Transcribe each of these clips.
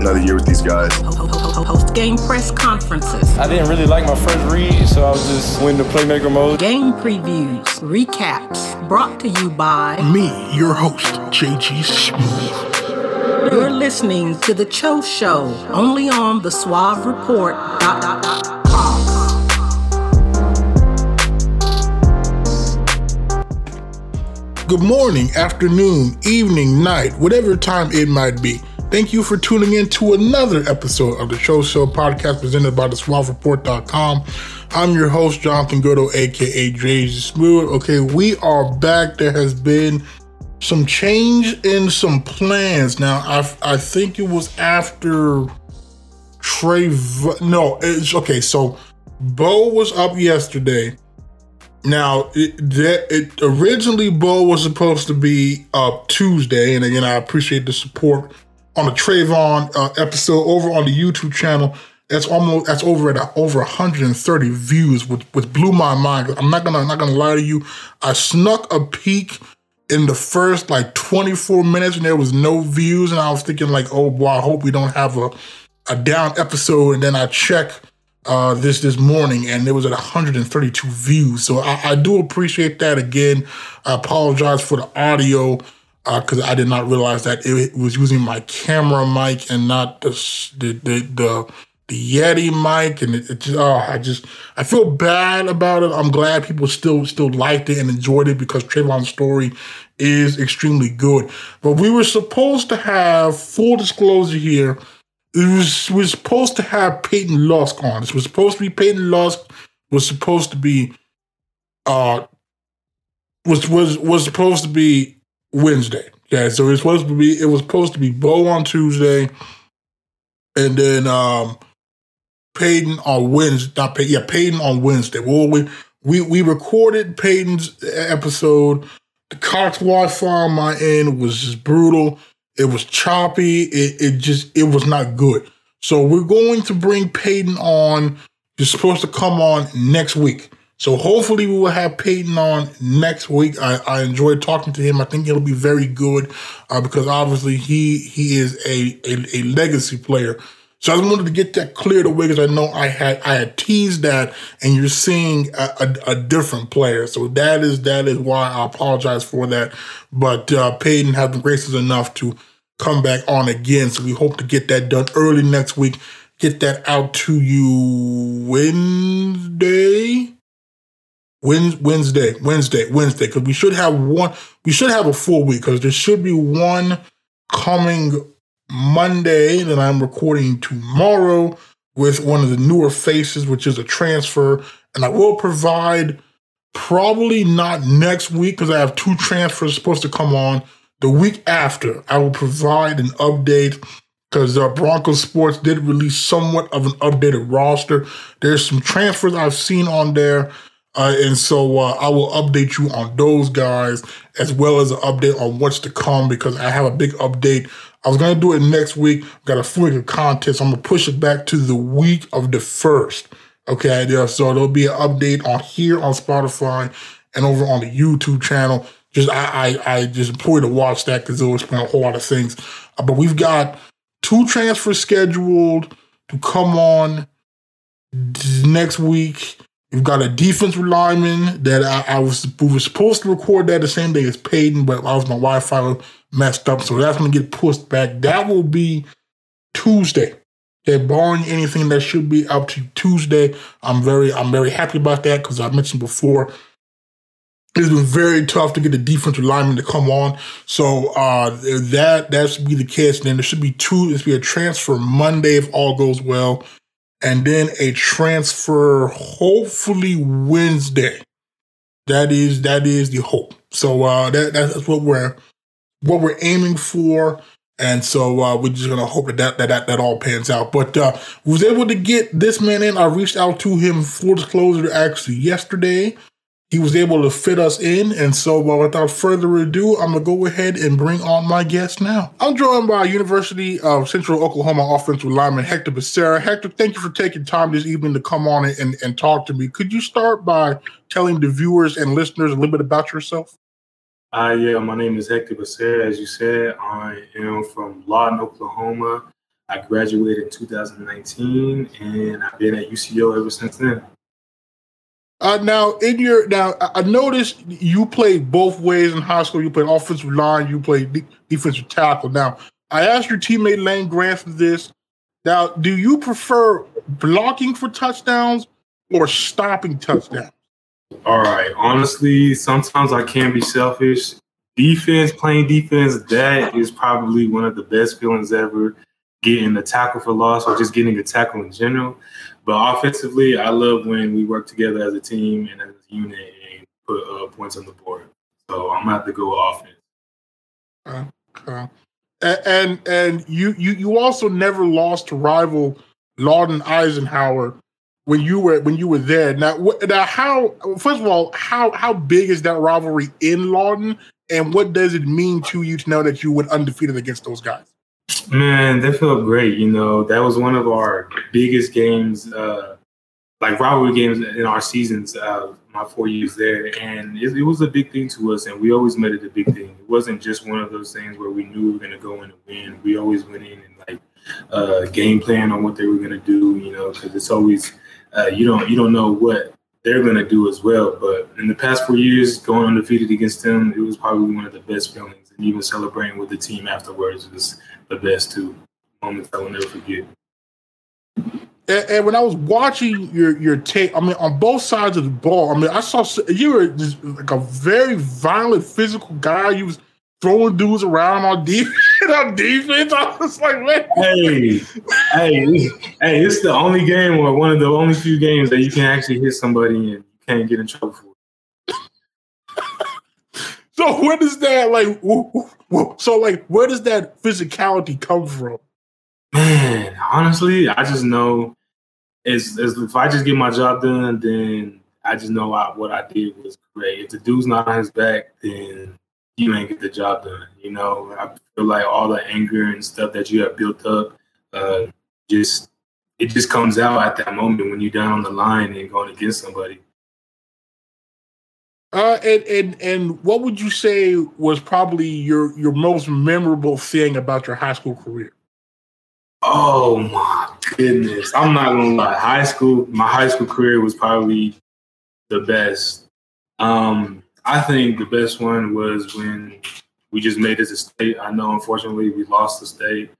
another year with these guys. Post game press conferences. I didn't really like my first read, so I was just went into playmaker mode. Game previews, recaps, brought to you by me, your host, JG Smooth. You're listening to The Cho Show, only on the Suave Report. Good morning, afternoon, evening, night, whatever time it might be. Thank you for tuning in to another episode of the Cho Show podcast presented by the SuaveReport.com. I'm your host, Jonathan Goudeau, aka JG Smooth. Okay, we are back. There has been some change in some plans. Now, I, I think it was after Trey. No, it's okay. So, Bo was up yesterday now, it, that, it originally Bo was supposed to be up Tuesday, and again, I appreciate the support on the Trayvon uh, episode over on the YouTube channel. That's almost that's over at over 130 views, which, which blew my mind. I'm not gonna I'm not gonna lie to you. I snuck a peek in the first like 24 minutes, and there was no views, and I was thinking like, oh boy, I hope we don't have a a down episode. And then I check uh, this this morning, and it was at 132 views. So I, I do appreciate that. Again, I apologize for the audio because uh, I did not realize that it, was using my camera mic and not the the the, the, the Yeti mic, and it, it just oh, I just I feel bad about it. I'm glad people still still liked it and enjoyed it because Trayvon's story is extremely good. But we were supposed to have full disclosure here it was was supposed to have Peyton Lusk on. It was supposed to be Peyton Lusk was supposed to be uh was was was supposed to be Wednesday. Yeah, so it was supposed to be it was supposed to be Bo on Tuesday, and then um Peyton on Wednesday. Not yeah, Peyton on Wednesday. Well, we we we recorded Peyton's episode. The Cox Wi-Fi on my end was just brutal. It was choppy. It, it just it was not good. So we're going to bring Peyton on. He's supposed to come on next week. So hopefully we will have Peyton on next week. I, I enjoyed talking to him. I think it'll be very good uh, because obviously he he is a, a, a legacy player. So I just wanted to get that cleared away because I know I had I had teased that, and you're seeing a, a, a, different player. So that is that is why I apologize for that. But uh, Peyton has been gracious enough to come back on again. So we hope to get that done early next week. Get that out to you Wednesday. Wednesday, Wednesday, Wednesday, because we should have one. We should have a full week because there should be one coming Monday that I'm recording tomorrow with one of the newer faces, which is a transfer. And I will provide probably not next week because I have two transfers supposed to come on. The week after, I will provide an update because uh, Broncos Sports did release somewhat of an updated roster. There's some transfers I've seen on there. Uh, and so uh, I will update you on those guys as well as an update on what's to come because I have a big update I was gonna do it next week. Got a full so I'm gonna push it back to the week of the first. Okay, yeah. So there'll be an update on here on Spotify and over on the YouTube channel. Just I I, I just implore you to watch that because it'll explain a whole lot of things. Uh, but we've got two transfers scheduled to come on next week. We've got a defensive lineman that I, I, was we were supposed to record that the same day as Peyton, but I was my Wi-Fi messed up, so that's gonna get pushed back. That will be Tuesday. Okay, barring anything that should be up to Tuesday. I'm very I'm very happy about that because I mentioned before it's been very tough to get the defensive lineman to come on. So uh, that that should be the case. And then there should be two. There should be a transfer Monday if all goes well and then a transfer hopefully Wednesday. That is that is the hope. So uh, that that's what we're what we're aiming for. And so uh, we're just gonna hope that that, that that all pans out. But uh, was able to get this man in. I reached out to him full disclosure actually yesterday. He was able to fit us in, and so uh, without further ado, I'm gonna go ahead and bring on my guest now. I'm joined by University of Central Oklahoma offensive lineman Hector Becerra. Hector, thank you for taking time this evening to come on and, and talk to me. Could you start by telling the viewers and listeners a little bit about yourself? Uh, yeah, my name is Hector Becerra. As you said, I am from Lawton, Oklahoma. I graduated in 2019, and I've been at UCO ever since then. Uh, now, in your now, I noticed you played both ways in high school. You played offensive line, you played de- defensive tackle. Now, I asked your teammate Lane Grant for this. Now, do you prefer blocking for touchdowns or stopping touchdowns? All right. Honestly, sometimes I can be selfish. Defense, playing defense, that is probably one of the best feelings ever. Getting a tackle for loss or just getting a tackle in general. But offensively, I love when we work together as a team and as a unit and put uh, points on the board. So I'm gonna have to go offense. Uh, and and you you you also never lost to rival Lawton Eisenhower when you were when you were there. Now, now how first of all, how how big is that rivalry in Lawton, and what does it mean to you to know that you went undefeated against those guys? Man, that felt great. You know, that was one of our biggest games, uh, like rivalry games in our seasons. Uh, my four years there, and it, it, was a big thing to us, and we always made it a big thing. It wasn't just one of those things where we knew we were going to go in and win. We always went in and like uh, game plan on what they were going to do. You know, because it's always uh, you don't you don't know what they're going to do as well. But in the past four years, going undefeated against them, it was probably one of the best feelings. And even celebrating with the team afterwards was the best two moments I will never forget. And, and, when I was watching your your tape, I mean, on both sides of the ball, I mean, I saw you were just like a very violent, physical guy. You was throwing dudes around on defense. on defense, I was like, man. Hey, hey, hey! It's the only game or one of the only few games that you can actually hit somebody and you can't get in trouble for. so where does that like? So like, where does that physicality come from? Man, honestly, I just know is if I just get my job done, then I just know I, what I did was great. If the dude's not on his back, then you ain't get the job done. You know, I feel like all the anger and stuff that you have built up, uh, just it just comes out at that moment when you're down on the line and going against somebody. Uh, and and and what would you say was probably your your most memorable thing about your high school career? Oh my goodness. I'm not gonna lie. High school, my high school career was probably the best. Um, I think the best one was when we just made it to state. I know unfortunately we lost the state.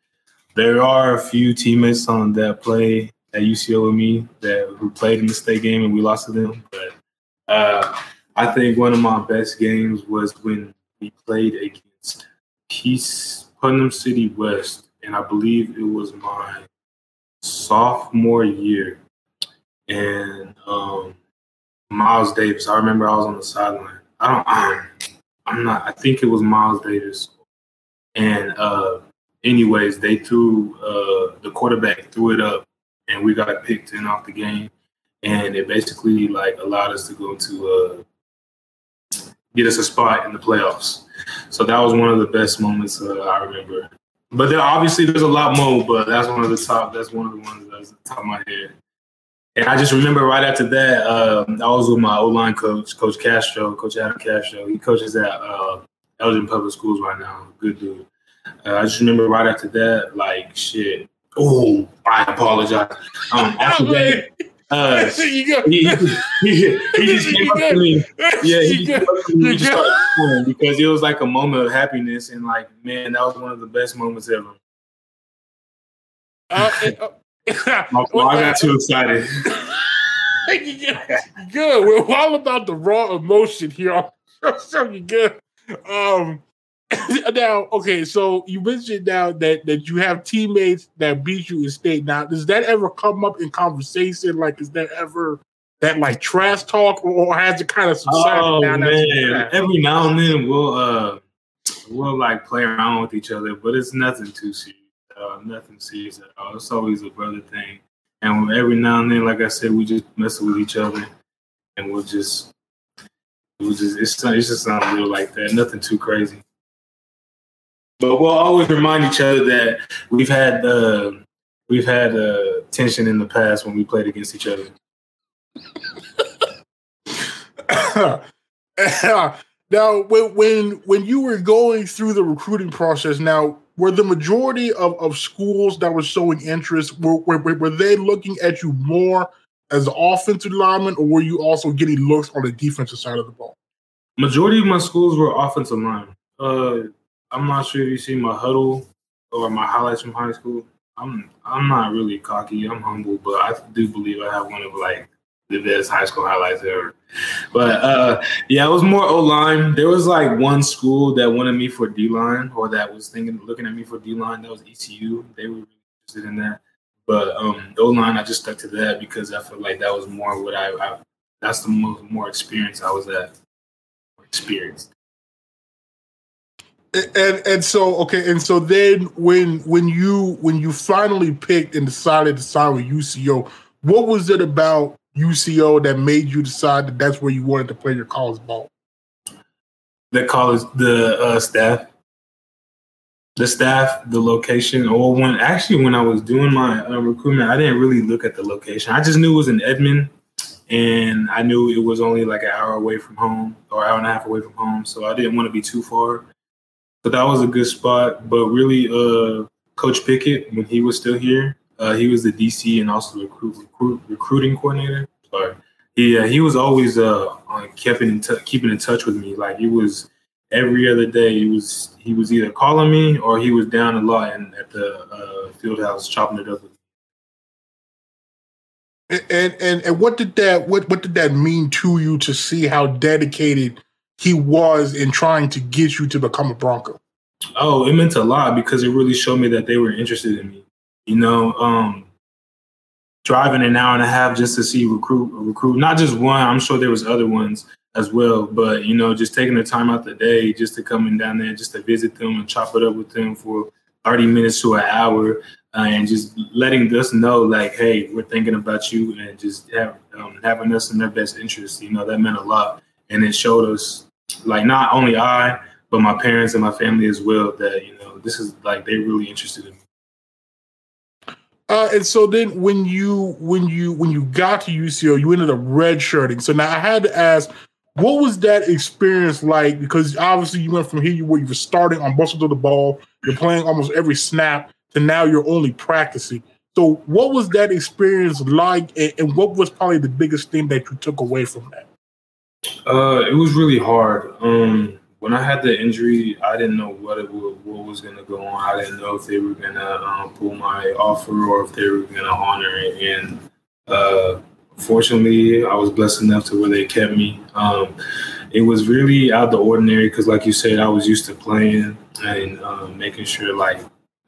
There are a few teammates on that play at UCO with me that who played in the state game and we lost to them. But uh, I think one of my best games was when we played against Peace Putnam City West and I believe it was my sophomore year. And um, Miles Davis, I remember I was on the sideline. I don't, I'm, I'm not. I think it was Miles Davis. And uh, anyways, they threw uh, the quarterback threw it up, and we got picked in off the game, and it basically like allowed us to go to uh, get us a spot in the playoffs. So that was one of the best moments uh, I remember but there obviously there's a lot more, but that's one of the top. That's one of the ones that's the top of my head. And I just remember right after that, um, I was with my O line coach, Coach Castro, Coach Adam Castro. He coaches at uh, Elgin Public Schools right now. Good dude. Uh, I just remember right after that, like shit. Oh, I apologize. Um, after that, uh, he, he, he, he just came up to me. Yeah, he me just because it was like a moment of happiness and like, man, that was one of the best moments ever. Uh, uh, well, I got too excited. good. We're all about the raw emotion here. so good. Um, now, okay, so you mentioned now that that you have teammates that beat you in state. Now, does that ever come up in conversation? Like, is that ever that like trash talk, or has it kind of subsided? Oh man, every now and then we'll uh we'll like play around with each other, but it's nothing too serious. Uh, nothing serious at all. It's always a brother thing, and every now and then, like I said, we just mess with each other, and we'll just, we'll just, it's, it's just not real like that. Nothing too crazy. But we'll always remind each other that we've had uh, we've had uh, tension in the past when we played against each other. now, when, when when you were going through the recruiting process, now were the majority of, of schools that were showing interest were, were were they looking at you more as an offensive lineman, or were you also getting looks on the defensive side of the ball? Majority of my schools were offensive line. Uh, I'm not sure if you see my Hudl or my highlights from high school. I'm I'm not really cocky. I'm humble, but I do believe I have one of like the best high school highlights ever. But uh, yeah, it was more O line. There was like one school that wanted me for D line, or that was thinking looking at me for D line. That was ECU. They were interested in that. But um, O line, I just stuck to that because I felt like that was more what I, I that's the most more experience I was at. Experienced and and so okay, and so then when when you when you finally picked and decided to sign with UCO, what was it about UCO that made you decide that that's where you wanted to play your college ball? The college, the uh, staff, the staff, the location. Or when actually when I was doing my uh, recruitment, I didn't really look at the location. I just knew it was in Edmond, and I knew it was only like an hour away from home or hour and a half away from home, so I didn't want to be too far but that was a good spot. But really, uh, Coach Pickett, when he was still here, uh, he was the DC and also the recruit, recruit, recruiting coordinator. Sorry. He, uh, he was always uh, kept in t- keeping in touch with me. Like he was every other day. He was he was either calling me or he was down a lot and at the uh, field house chopping it up. And, and and what did that what what did that mean to you to see how dedicated he was in trying to get you to become a Bronco? Oh, it meant a lot because it really showed me that they were interested in me. You know, um, driving an hour and a half just to see recruit recruit, not just one. I'm sure there was other ones as well, but you know, just taking the time out the day just to come in down there, just to visit them and chop it up with them for 30 minutes to an hour, uh, and just letting us know like, hey, we're thinking about you, and just have, um, having us in their best interest. You know, that meant a lot, and it showed us like not only I, but my parents and my family as well. That you know, this is like they really interested in me. Uh, and so then when you when you when you got to UCO, you ended up redshirting. So now I had to ask, what was that experience like? Because obviously you went from here where you were starting on bustle to the ball, you're playing almost every snap, to now you're only practicing. So what was that experience like, and, and what was probably the biggest thing that you took away from that? Uh, it was really hard. Um, when I had the injury, I didn't know what it what was to go on. I didn't know if they were to um, pull my offer or if they were to honor it. And uh, fortunately, I was blessed enough to where they kept me. Um, it was really out of the ordinary because, like you said, I was used to playing and um, making sure, like,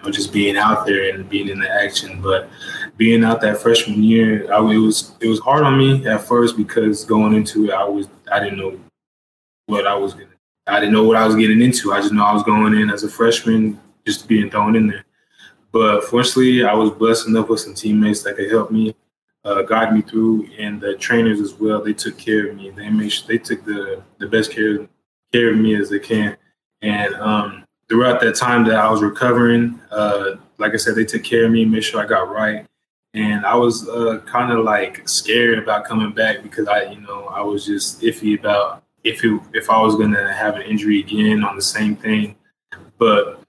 know, just being out there and being in the action. But being out that freshman year, I, it was it was hard on me at first because going into it, I was I didn't know what I was gonna. I didn't know what I was getting into. I just know I was going in as a freshman, just being thrown in there. But fortunately, I was blessed enough with some teammates that could help me, uh, guide me through, and the trainers as well. They took care of me. They made sure, they took the the best care care of me as they can, and um, throughout that time that I was recovering, uh, like I said, they took care of me, made sure I got right. And I was uh, kind of like scared about coming back because I, you know, I was just iffy about if it, if I was gonna have an injury again on the same thing. But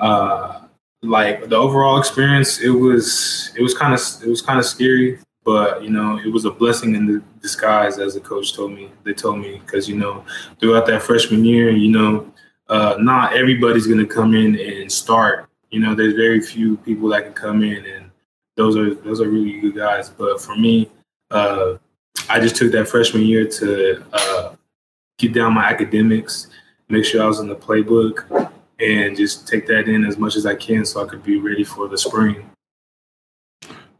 uh, like the overall experience, it was it was kind of it was kind of scary, but you know, it was a blessing in disguise, as the coach told me. They told me because you know, throughout that freshman year, you know, uh, not everybody's going to come in and start. You know, there's very few people that can come in, and those are those are really good guys. But for me, uh, I just took that freshman year to uh, keep down my academics, make sure I was in the playbook, and just take that in as much as I can so I could be ready for the spring.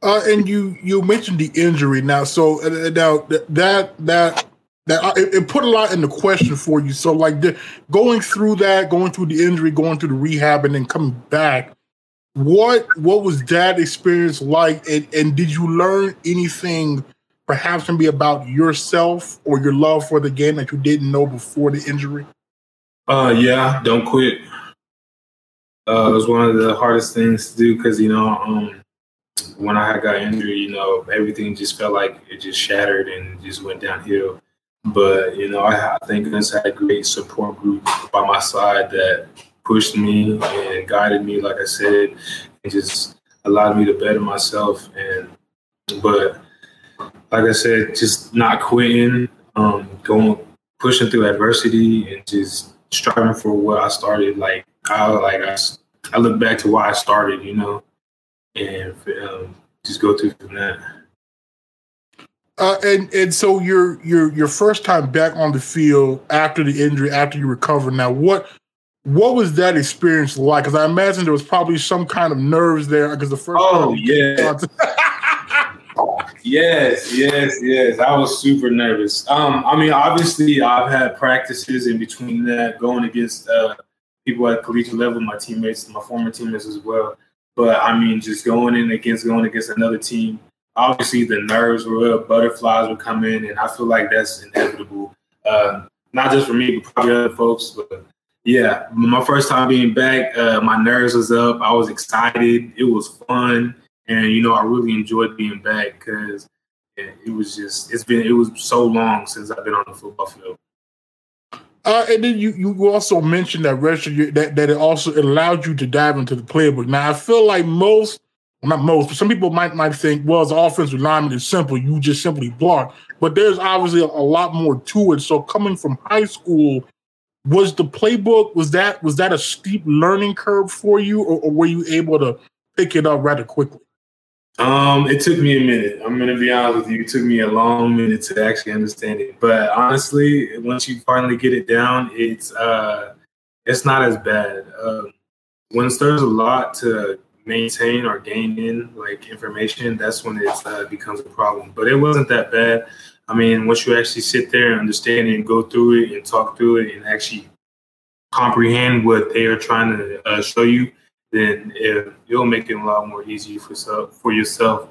Uh, and you you mentioned the injury now, so uh, now that that that it, it, put a lot in the question for you. So like the, going through that, going through the injury, going through the rehab, and then coming back, what what was that experience like? And, and did you learn anything, perhaps maybe about yourself or your love for the game that you didn't know before the injury? Uh, yeah, don't quit. Uh, it was one of the hardest things to do because you know, um, when I got injured, you know, everything just felt like it just shattered and just went downhill. But you know, I, I think Vince had a great support group by my side that pushed me and guided me, like I said, and just allowed me to better myself. And but like I said, just not quitting, um, going pushing through adversity and just striving for what I started. Like I like I, I look back to why I started, you know, and um, just go through from that. Uh, and and so your your your first time back on the field after the injury, after you recovered. Now, what what was that experience like? Because I imagine there was probably some kind of nerves there. Because the first oh yeah, yes, yes, yes. I was super nervous. Um, I mean, obviously, I've had practices in between that, going against uh, people at collegiate level, my teammates, my former teammates as well. But I mean, just going in against going against another team obviously the nerves were up, butterflies would come in, and I feel like that's inevitable. Uh, not just for me, but probably other folks. But yeah, my first time being back, uh, my nerves was up. I was excited. It was fun, and you know, I really enjoyed being back because it was just it's been it was so long since I've been on the football field. Uh, and then you, you also mentioned that your, that that it also allowed you to dive into the playbook. Now I feel like most not most, but some people might might think, well, as offensive lineman is simple. You just simply block. But there's obviously a, a, lot more to it. So coming from high school, was the playbook was that was that a steep learning curve for you, or, or were you able to pick it up rather quickly? Um, it took me a minute. I'm gonna be honest with you. It took me a long minute to actually understand it. But honestly, once you finally get it down, it's uh, it's not as bad. Uh, when there's a lot to maintain or gain in like information, that's when it uh, becomes a problem. But it wasn't that bad. I mean, once you actually sit there and understand it and go through it and talk through it and actually comprehend what they are trying to uh, show you, then it, will make it a lot more easy for for yourself.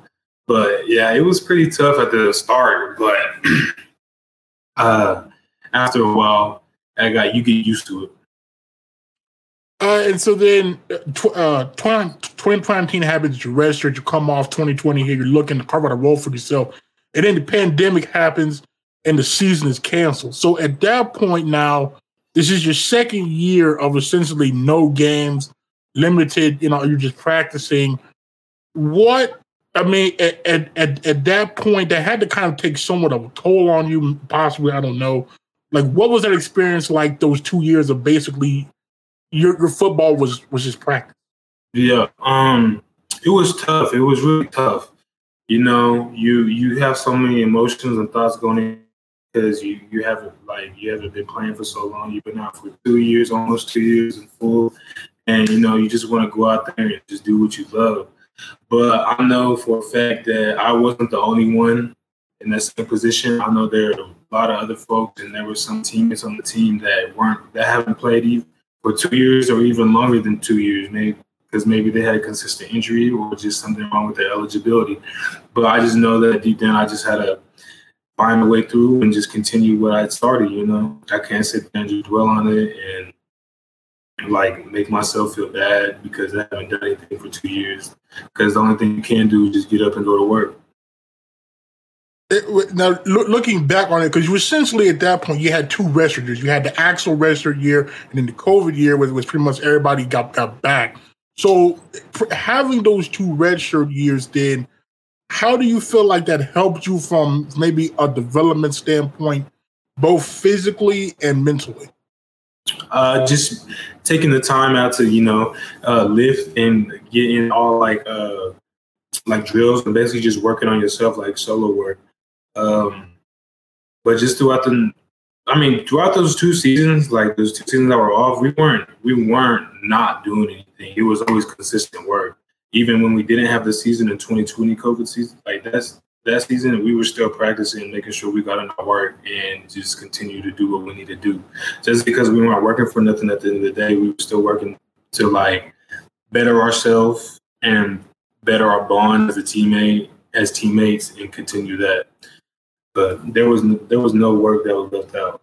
But yeah, it was pretty tough at the start, but uh, after a while, I got you get used to it. Uh, and so then tw- uh, 2019 happens, you register, you come off 2020 here, you're looking to carve out a role for yourself. And then the pandemic happens and the season is canceled. So at that point now, this is your second year of essentially no games, limited, you know, you're just practicing. What, I mean, at, at, at, at that point, that had to kind of take somewhat of a toll on you, possibly, I don't know. Like, what was that experience like those two years of basically your your football was was just practice. Yeah, um, it was tough. It was really tough. You know, you you have so many emotions and thoughts going in because you you haven't like you haven't been playing for so long. You've been out for two years, almost two years in full, and you know you just want to go out there and just do what you love. But I know for a fact that I wasn't the only one in that same position. I know there are a lot of other folks, and there were some teammates on the team that weren't that haven't played even for two years or even longer than two years, maybe because maybe they had a consistent injury or just something wrong with their eligibility. But I just know that deep down, I just had to find a way through and just continue what I started. You know, I can't sit there and dwell on it and like make myself feel bad because I haven't done anything for two years. Because the only thing you can do is just get up and go to work. It, now, lo- looking back on it, because you essentially at that point you had two rest years. You had the actual rest year, and then the COVID year, where it was pretty much everybody got got back. So, having those two redshirt years, then how do you feel like that helped you from maybe a development standpoint, both physically and mentally? Uh, just taking the time out to you know uh, lift and getting all like uh, like drills and basically just working on yourself like solo work. Um, but just throughout the, I mean, throughout those two seasons, like those two seasons that were off, we weren't we weren't not doing anything. It was always consistent work. Even when we didn't have the season in 2020 COVID season, like that's that season, we were still practicing, making sure we got in our work and just continue to do what we need to do. Just because we weren't working for nothing at the end of the day, we were still working to like better ourselves and better our bond as a teammate, as teammates, and continue that. But there was there was no work that was left out.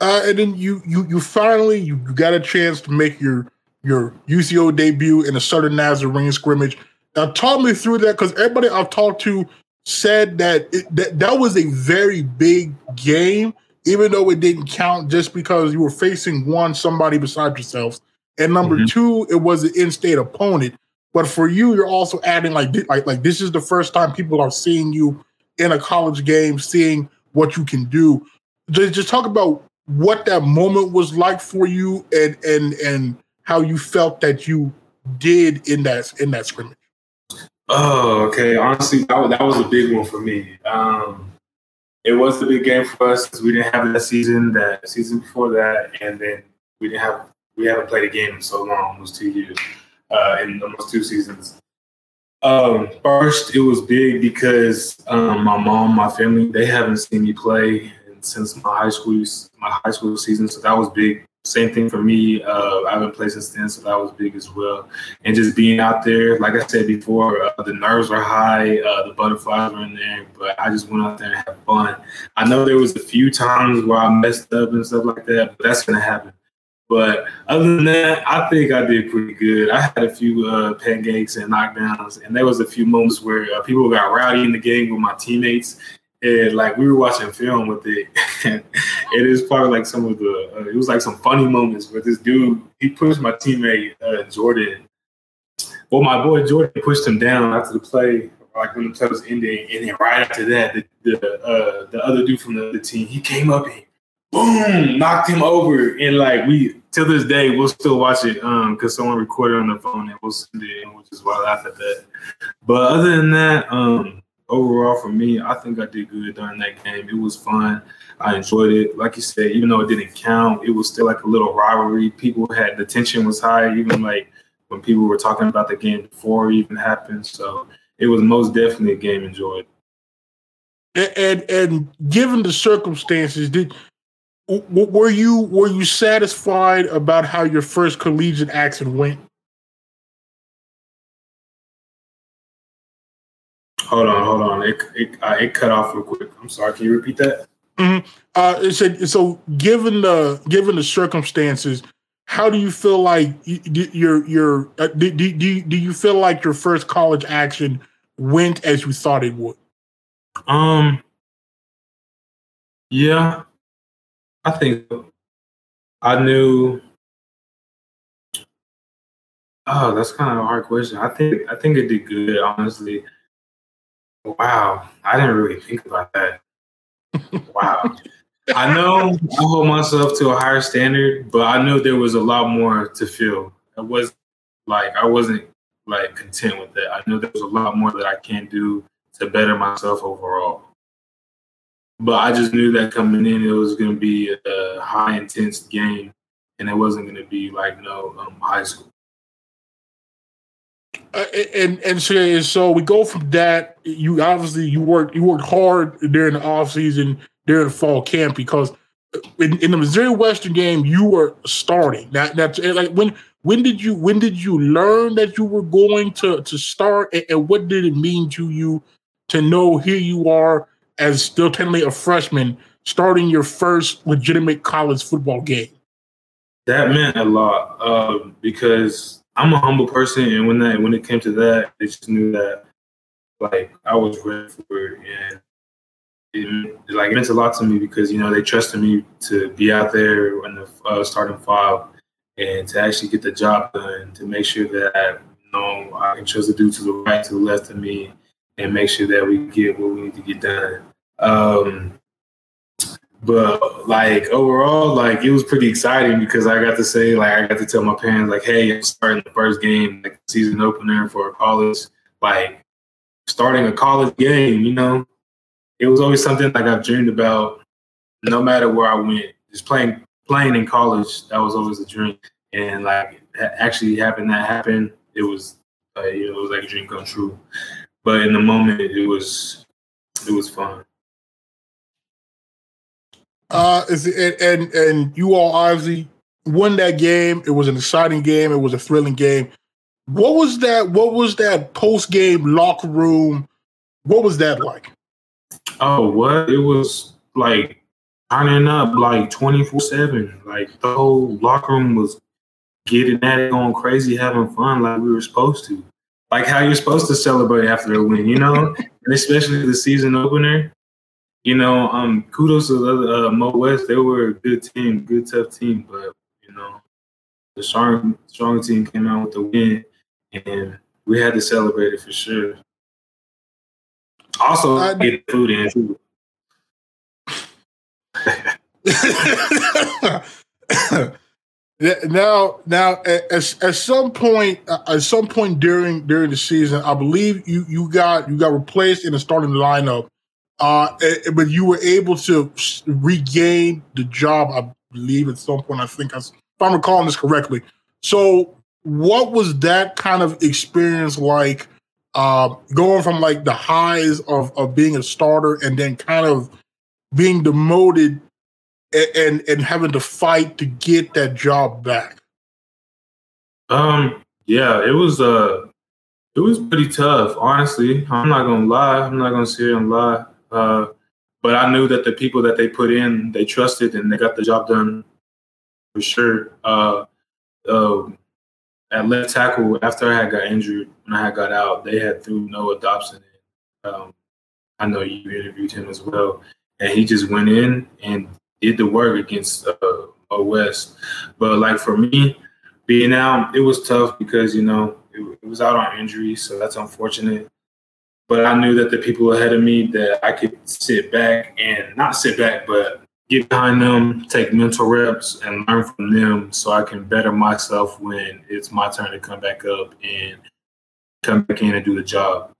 Uh, and then you you you finally you got a chance to make your your UCO debut in a Southern Nazarene scrimmage. Now, talk me through that because everybody I've talked to said that, it, that that was a very big game, even though it didn't count just because you were facing one somebody besides yourselves, and number mm-hmm. two, it was an in-state opponent. But for you, you're also adding like like like this is the first time people are seeing you in a college game, seeing what you can do. Just, just talk about what that moment was like for you, and and and how you felt that you did in that in that scrimmage. Oh, okay. Honestly, that, that was a big one for me. Um, it was the big game for us because we didn't have that season, that season before that, and then we didn't have we haven't played a game in so long, almost two years, uh, in almost two seasons. Um, first, it was big because um, my mom, my family, they haven't seen me play since my high school my high school season, so that was big same thing for me. Uh, I've been playing since then, so that was big as well. And just being out there, like I said before, uh, the nerves are high, uh, the butterflies are in there, but I just went out there and had fun. I know there was a few times where I messed up and stuff like that, but that's gonna happen. But other than that, I think I did pretty good. I had a few uh, pancakes and knockdowns, and there was a few moments where uh, people got rowdy in the game with my teammates, and like we were watching film with it. it is probably like some of the uh, it was like some funny moments where this dude he pushed my teammate uh, Jordan. Well, my boy Jordan pushed him down after the play, like when the play was ending, and then right after that, the the, uh, the other dude from the other team he came up and boom knocked him over, and like we till this day we'll still watch it um because someone recorded on the phone and we'll send it, and we'll just laugh at that. But other than that, um overall for me, I think I did good during that game. It was fun. I enjoyed it. Like you said, even though it didn't count, it was still like a little rivalry. People had the tension was high, even like when people were talking about the game before it even happened. So it was most definitely a game enjoyed. And, and and, given the circumstances, did were you were you satisfied about how your first collegiate action went? Hold on, hold on. It it, uh, it cut off real quick. I'm sorry. Can you repeat that? Mm-hmm. Uh, it said so. Given the given the circumstances, how do you feel like your your uh, do, do, do do you feel like your first college action went as you thought it would? Um. Yeah, I think. I knew. Oh, that's kind of a hard question. I think I think it did good, honestly. Wow, I didn't really think about that. wow. I know I hold myself to a higher standard, but I know there was a lot more to feel. I was like I wasn't like content with that. I know there was a lot more that I can do to better myself overall. But I just knew that coming in, it was going to be a high intense game, and it wasn't going to be like no um, high school. Uh, and and so, so we go from that. You obviously you worked you worked hard during the off season during the fall camp because in, in the Missouri Western game you were starting. That that's like when when did you when did you learn that you were going to to start and, and what did it mean to you to know here you are as still technically a freshman starting your first legitimate college football game? That meant a lot uh, because I'm a humble person, and when that when it came to that, I just knew that like I was ready for it, and it, like it meant a lot to me because you know they trusted me to be out there in the uh, starting five and to actually get the job done, to make sure that you know I can trust the dude to the right, to the left of me, and make sure that we get what we need to get done. Um, but like overall, like it was pretty exciting because I got to say, like I got to tell my parents, like, hey, I'm starting the first game, like season opener for college, like starting a college game, you know. It was always something like I've dreamed about no matter where I went. Just playing playing in college, that was always a dream. And like actually having that happen, it was uh, it was like a dream come true. But in the moment, it was it was fun. Uh, is it, and and you all obviously won that game. It was an exciting game. It was a thrilling game. What was that? What was that post game locker room? What was that like? Oh, what? It was like turning up like twenty four seven. Like the whole locker room was getting at it, going crazy, having fun, like we were supposed to. Like how you're supposed to celebrate after a win, you know, and especially the season opener. You know, um, kudos to the, uh, Mo West. They were a good team, good tough team, but you know, the strong strong team came out with the win, and we had to celebrate it for sure. Also, I- get food in too. now, now, at, at, some point, uh, at some point during during the season, I believe you you got you got replaced in the starting lineup, uh, but you were able to regain the job. I believe at some point. I think if I'm recalling this correctly. So, what was that kind of experience like? Uh, going from like the highs of of being a starter and then kind of being demoted and, and having to fight to get that job back. Um, yeah, it was uh it was pretty tough, honestly. I'm not gonna lie. I'm not gonna sit here and lie. Uh, but I knew that the people that they put in, they trusted and they got the job done for sure. Uh, uh, at left tackle, after I had got injured, when I had got out, they had threw Noah Dobson in. Um, I know you interviewed him as well, and he just went in and did the work against uh, Mo West. But like for me, being out, it was tough because you know it, it was out on injury, so that's unfortunate. But I knew that the people ahead of me that I could sit back and not sit back, but get behind them, take mental reps, and learn from them, so I can better myself when it's my turn to come back up and come back in and do the job.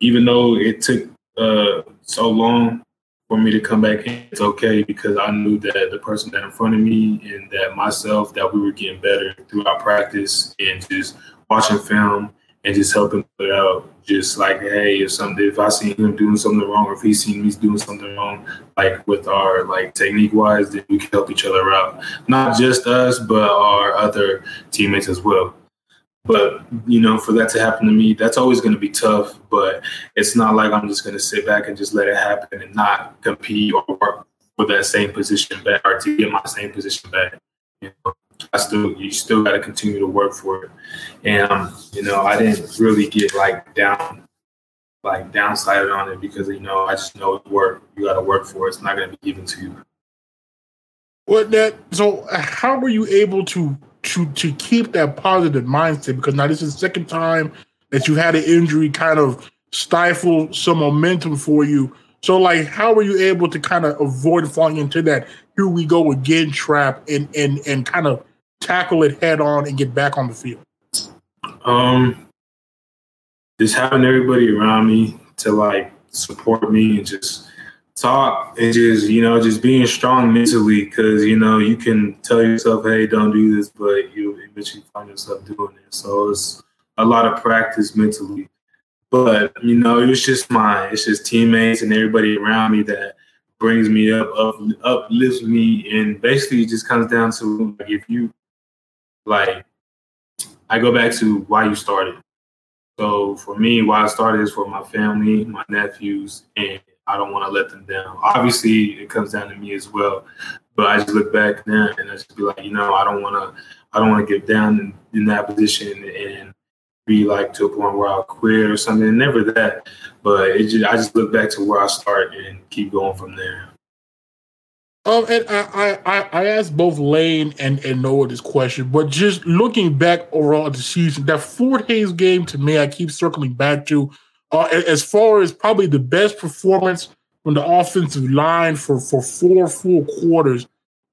Even though it took uh, so long for me to come back in, it's okay because I knew that the person that in front of me and that myself that we were getting better throughout practice and just watching film and just helping put out. Just like, hey, if something, if I see him doing something wrong, or if he seen me doing something wrong, like with our like technique wise, then we can help each other out. Not just us, but our other teammates as well. But you know, for that to happen to me, that's always going to be tough. But it's not like I'm just going to sit back and just let it happen and not compete or work for that same position back or to get my same position back. You know, I still, you still got to continue to work for it. And um, you know, I didn't really get like down, like downsided on it because you know I just know work. You got to work for it. It's not going to be given to you. What that? So, how were you able to to to keep that positive mindset? Because now this is the second time that you had an injury kind of stifle some momentum for you. So, like, how were you able to kind of avoid falling into that "here we go again" trap and and and kind of tackle it head on and get back on the field? Um, just having everybody around me to like support me and just talk and just you know just being strong mentally because you know you can tell yourself hey don't do this but you eventually find yourself doing it. So it's a lot of practice mentally. But you know it was just my it's just teammates and everybody around me that brings me up up uplifts me. And basically it just comes down to like if you like I go back to why you started. So for me, why I started is for my family, my nephews, and I don't want to let them down. Obviously, it comes down to me as well. But I just look back now and I just be like, you know, I don't want to, I don't want to get down in, in that position and be like to a point where I'll quit or something. Never that. But it just, I just look back to where I start and keep going from there. Um, and I, I, I- asked both Lane and, and Noah this question, but just looking back overall at the season, that Fort Hays game to me, I keep circling back to, uh, as far as probably the best performance from the offensive line for, for four full quarters.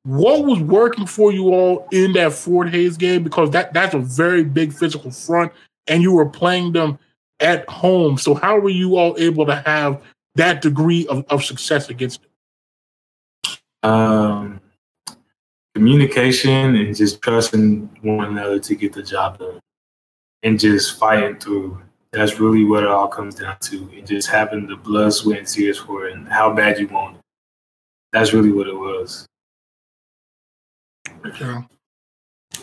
What was working for you all in that Fort Hays game? Because that, that's a very big physical front, and you were playing them at home. So how were you all able to have that degree of, of success against them? Um, communication and just trusting one another to get the job done, and just fighting through That's really what it all comes down to. And just having the blood, sweat, and tears for it and how bad you want it. That's really what it was. Yeah.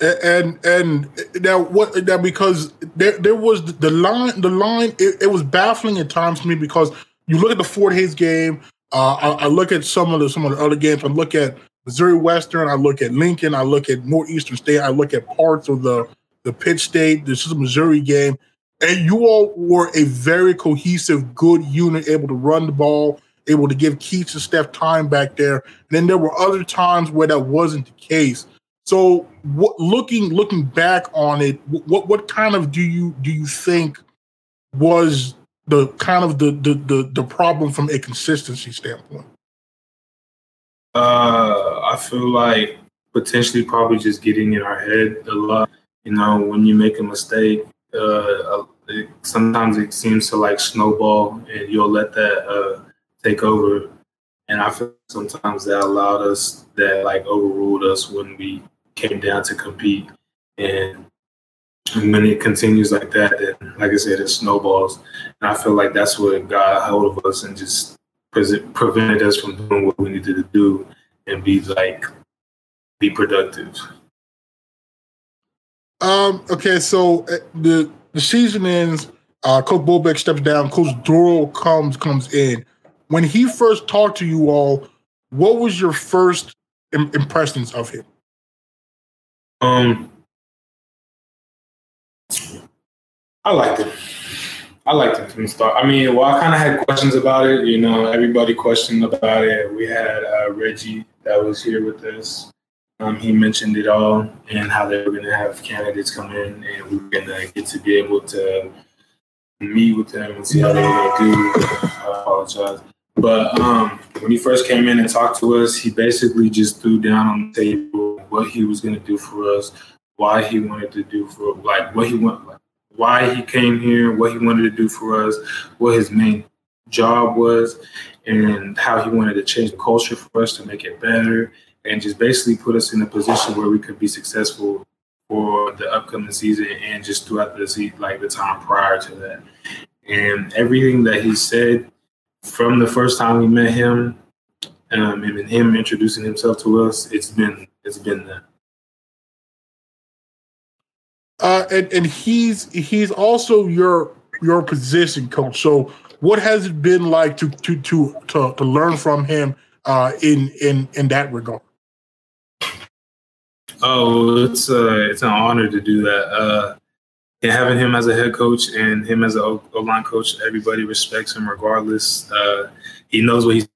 And and now what now because there there was the line the line it, it was baffling at times to me because you look at the Fort Hays game, uh, I, I, look at some of the some of the other games. I look at Missouri Western, I look at Lincoln, I look at Northeastern State, I look at parts of the the Pitt State, this is a Missouri game, and you all were a very cohesive, good unit, able to run the ball, able to give Keatts and Steph time back there. And then there were other times where that wasn't the case. So, what, looking looking back on it, what what kind of do you do you think was the kind of the the the, the problem from a consistency standpoint? Uh, I feel like potentially probably just getting in our head a lot. You know, when you make a mistake, uh, it, sometimes it seems to like snowball, and you'll let that uh, take over. And I feel sometimes that allowed us, that like overruled us when we came down to compete. And when it continues like that, then like I said, it snowballs. And I feel like that's what got hold of us and just pre- prevented us from doing what we needed to do and be like, be productive. Um. Okay. So uh, the the season ends. Uh, Coach Bobeck steps down. Coach Dorrel comes comes in when he first talked to you all, what was your first Im- impressions of him? Um, I liked it. I liked it from the start. I mean, well, I kind of had questions about it. You know, everybody questioned about it. We had uh, Reggie that was here with us. Um, he mentioned it all and how they were going to have candidates come in, and we were going to get to be able to meet with them and see how they were do. I apologize. But um, when he first came in and talked to us, he basically just threw down on the table what he was going to do for us, why he wanted to do for like what he want, like, why he came here, what he wanted to do for us, what his main job was, and how he wanted to change the culture for us to make it better, and just basically put us in a position where we could be successful for the upcoming season and just throughout the season, like the time prior to that. And everything that he said from the first time we met him, um, and him introducing himself to us, it's been it's been that. Uh, and and he's he's also your your position coach. So what has it been like to to to to, to learn from him uh, in in in that regard? Oh, it's uh, it's an honor to do that. Uh, and having him as a head coach and him as a O line coach, everybody respects him regardless. Uh, he knows what he's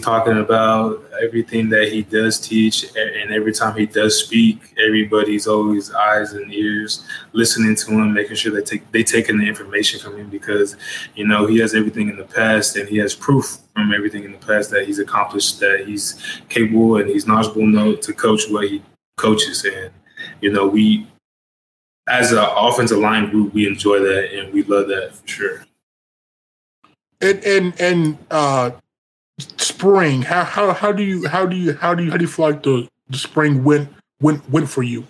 talking about, everything that he does teach, and every time he does speak, everybody's always eyes and ears listening to him, making sure they take they taking the information from him because you know he has everything in the past and he has proof from everything in the past that he's accomplished, that he's capable and he's knowledgeable enough to coach what he coaches and you know we as an offensive line group, we enjoy that and we love that for sure. And and and uh, spring, how how how do you how do you how do you how do you feel like the, the spring went went went for you?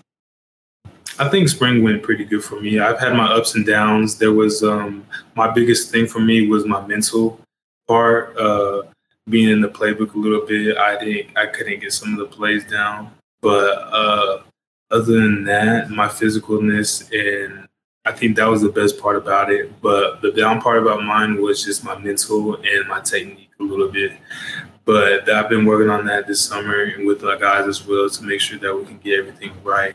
I think spring went pretty good for me. I've had my ups and downs. There was um, my biggest thing for me was my mental part. Uh, being in the playbook a little bit, I didn't, I couldn't get some of the plays down. But uh, other than that, my physicalness and I think that was the best part about it. But the down part about mine was just my mental and my technique a little bit. But I've been working on that this summer and with our guys as well to make sure that we can get everything right.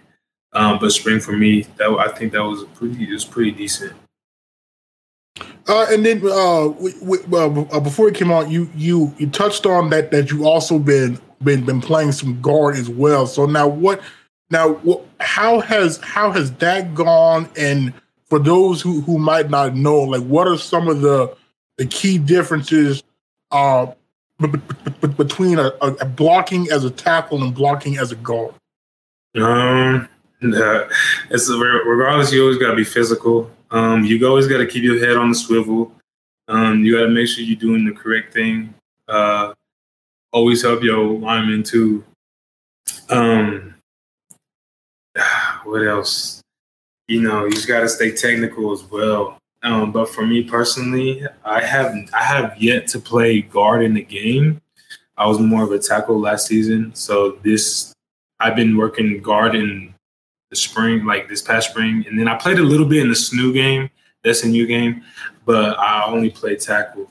Um, but spring for me, that I think that was pretty. It was pretty decent. Uh, and then uh, we, we, uh, before it came out, you you you touched on that that you also been been been playing some guard as well. So now what now, how has how has that gone? And for those who, who might not know, like what are some of the the key differences uh, b- b- between a, a, blocking as a tackle and blocking as a guard? Um, it's a, regardless, you always got to be physical. Um, you always got to keep your head on the swivel. Um, you got to make sure you're doing the correct thing. Uh, always help your lineman too. Um, what else? You know, you just got to stay technical as well. Um, but for me personally, I have I have yet to play guard in the game. I was more of a tackle last season, so this I've been working guard in the spring, like this past spring, and then I played a little bit in the SNU game, that's a new game, but I only played tackle.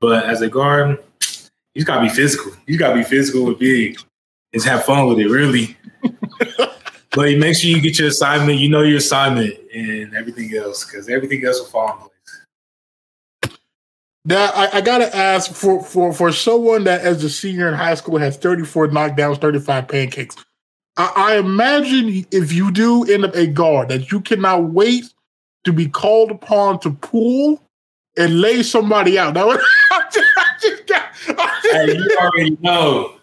But as a guard, he's got to be physical. You got to be physical with big Just have fun with it, really. but make sure you get your assignment. You know your assignment and everything else, because everything else will fall in place. Now I, I, gotta ask for for for someone that as a senior in high school has 34 knockdowns, 35 pancakes. I, I imagine if you do end up a guard that you cannot wait to be called upon to pull and lay somebody out. Now, just, got, hey, you already know.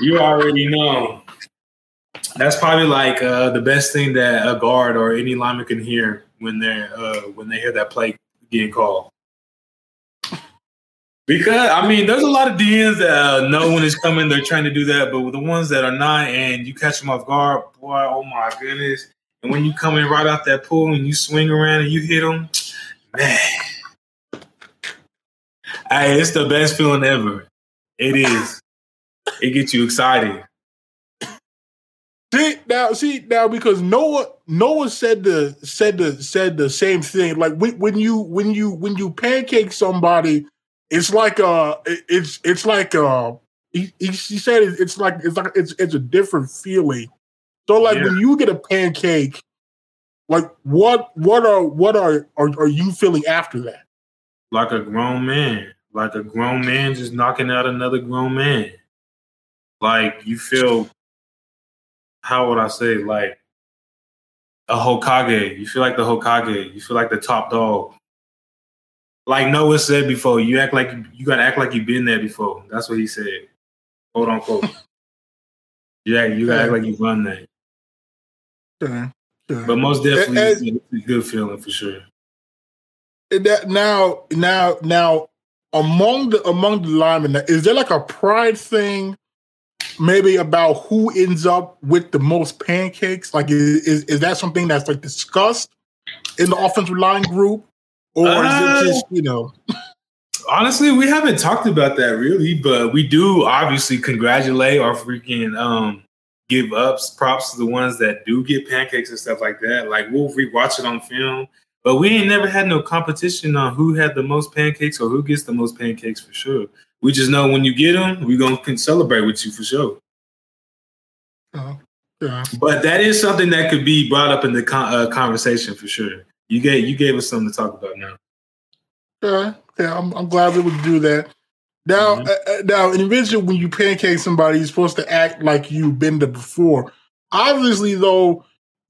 You already know. That's probably like uh, the best thing that a guard or any lineman can hear when they're uh, when they hear that play getting called. Because I mean, there's a lot of DNs that uh, know when coming, they're trying to do that, but with the ones that are not, and you catch them off guard, boy, oh my goodness! And when you come in right out that pool and you swing around and you hit them, man, hey, it's the best feeling ever. It is. it gets you excited. See now, see now, because Noah Noah said the said the said the same thing. Like when, when you when you when you pancake somebody it's like uh it's it's like uh he, he, said it's like it's like it's it's a different feeling. So like yeah. when you get a pancake, like what what are what are, are are you feeling after that? Like a grown man, like a grown man just knocking out another grown man. Like you feel, how would I say, like a Hokage. You feel like the Hokage. You feel like the top dog like Noah said before, you act like you gotta act like you've been there before. That's what he said. Hold on, quote unquote. yeah, you gotta act like you've run that. Sure, sure. But most definitely it's a good feeling for sure. That now, now, now among the among the linemen, is there like a pride thing? Maybe about who ends up with the most pancakes. Like, is, is, is that something that's like discussed in the offensive line group? or uh, is it just you know? honestly, we haven't talked about that really, but we do obviously congratulate or freaking um give ups props to the ones that do get pancakes and stuff like that. Like we'll rewatch it on film, but we ain't never had no competition on who had the most pancakes or who gets the most pancakes for sure. We just know when you get them, we gonna can celebrate with you for sure. Uh, yeah. But that is something that could be brought up in the con- uh, conversation for sure you gave you gave us something to talk about now. Yeah, yeah, I'm, I'm glad we would do that. Now, mm-hmm. uh, uh now, in eventually, when you pancake somebody, you're supposed to act like you've been there before. Obviously, though,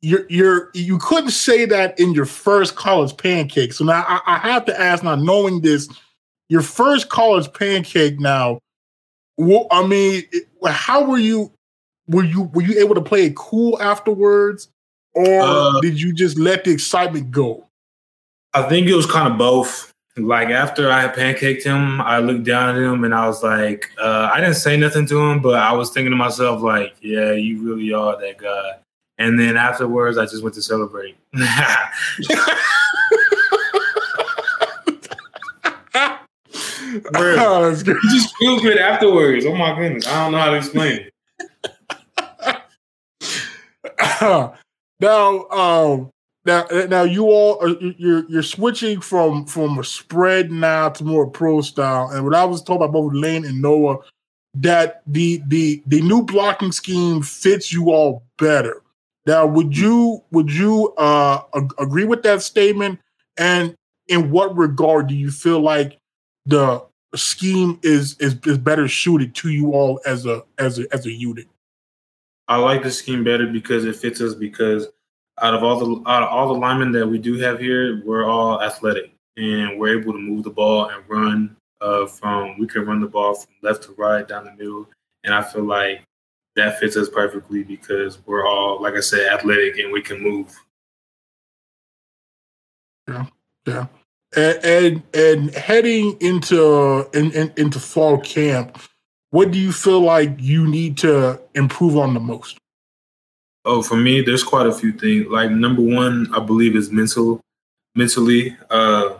you're you're you couldn't say that in your first college pancake. So now I, I have to ask. Now, knowing this, your first college pancake. Now, well, I mean, how were you? Were you were you able to play it cool afterwards? or uh, did you just let the excitement go? I think it was kind of both. Like after I had pancaked him, I looked down at him and I was like, uh, I didn't say nothing to him, but I was thinking to myself, like, yeah, you really are that guy. And then afterwards, I just went to celebrate. Bro, oh, that's good. just feel good afterwards. Oh my goodness, I don't know how to explain it. Now, um, now, now you all are you're you're switching from from a spread now to more pro style. And what I was talking about both Lane and Noah, that the the the new blocking scheme fits you all better. Now, would you would you uh ag- agree with that statement? And in what regard do you feel like the scheme is is is better suited to you all as a as a as a unit? I like the scheme better because it fits us. Because out of all the out of all the linemen that we do have here, we're all athletic and we're able to move the ball and run. Uh, from we can run the ball from left to right, down the middle, and I feel like that fits us perfectly because we're all, like I said, athletic and we can move. Yeah, yeah, and and, and heading into in, in, into fall camp what do you feel like you need to improve on the most? Oh, for me, there's quite a few things. Like number one, I believe is mental, mentally. Uh,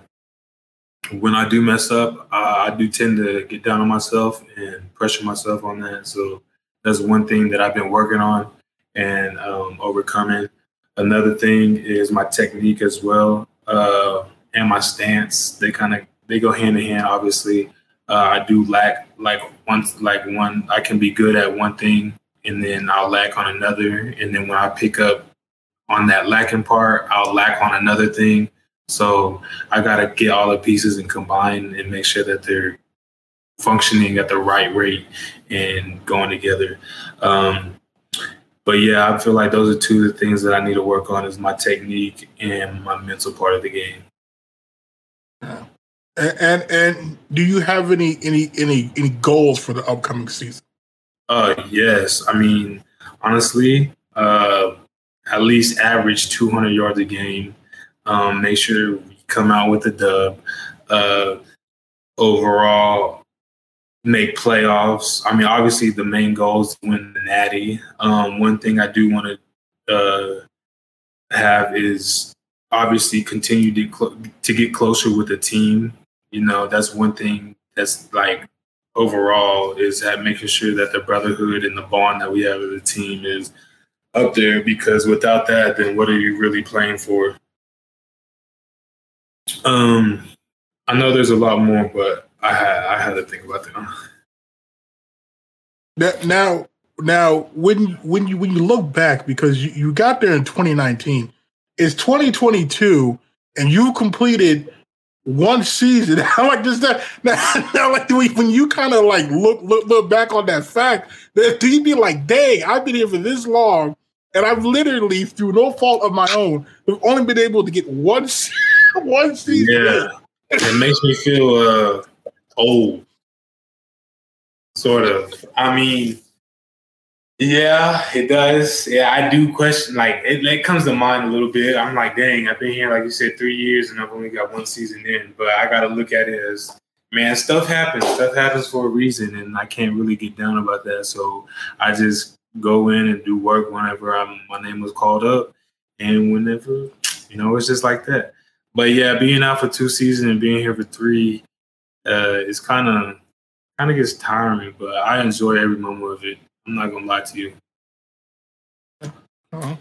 when I do mess up, I, I do tend to get down on myself and pressure myself on that. So that's one thing that I've been working on and um, overcoming. Another thing is my technique as well uh, and my stance. They kind of they go hand in hand. Obviously, uh, I do lack like once like one. I can be good at one thing and then I'll lack on another, and then when I pick up on that lacking part, I'll lack on another thing. So I got to get all the pieces and combine and make sure that they're functioning at the right rate and going together. Um, but yeah, I feel like those are two of the things that I need to work on is my technique and my mental part of the game. And, and and do you have any any any any goals for the upcoming season? Uh yes. I mean, honestly, uh at least average 200 yards a game. Um, make sure we come out with a dub. Uh, overall, make playoffs. I mean, obviously, the main goal is to win the Natty. Um, one thing I do want to uh, have is obviously continue to cl- to get closer with the team. You know, that's one thing that's like overall is that making sure that the brotherhood and the bond that we have as a team is up there because without that, then what are you really playing for? Um, I know there's a lot more, but I had I had to think about that. Now, now, when when you when you look back, because you, you got there in 2019, it's 2022, and you completed one season. How like does that now, now like we, when you kind of like look, look look back on that fact, do you be like, dang, I've been here for this long, and I've literally, through no fault of my own, have only been able to get one one season. Yeah, it makes me feel uh, old, sort of. I mean, yeah, it does. Yeah, I do question. Like, it, it comes to mind a little bit. I'm like, dang, I've been here, like you said, three years, and I've only got one season in. But I got to look at it as man, stuff happens. Stuff happens for a reason, and I can't really get down about that. So I just go in and do work whenever I'm, my name was called up, and whenever you know it's just like that. But yeah, being out for two seasons and being here for three, uh, it's kind of kind of gets tiring. But I enjoy every moment of it. I'm not gonna lie to you. Uh-huh.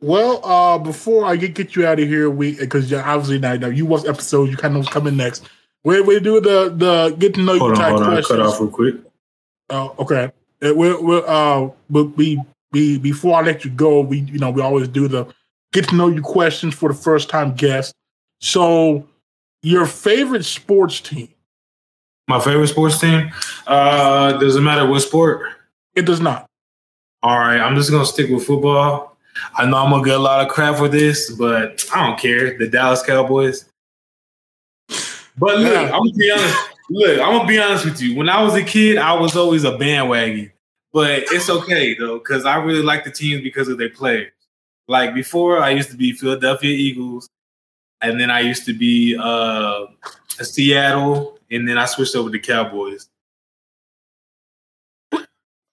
Well, uh, before I get get you out of here, we because obviously now, now you watch episodes, you kind of coming next. We we do the the get to know you type hold on, questions. Cut off real quick. Oh, uh, okay. We'll, we'll, uh, but we, we, before I let you go, we, you know, we always do the get to know you questions for the first time guest. So, your favorite sports team? My favorite sports team? Uh, doesn't matter what sport. It does not. All right, I'm just gonna stick with football. I know I'm gonna get a lot of crap for this, but I don't care. The Dallas Cowboys. But look, I'm gonna be honest. Look, I'm gonna be honest with you. When I was a kid, I was always a bandwagon, but it's okay though because I really like the teams because of their players. Like before, I used to be Philadelphia Eagles, and then I used to be uh, Seattle, and then I switched over to Cowboys.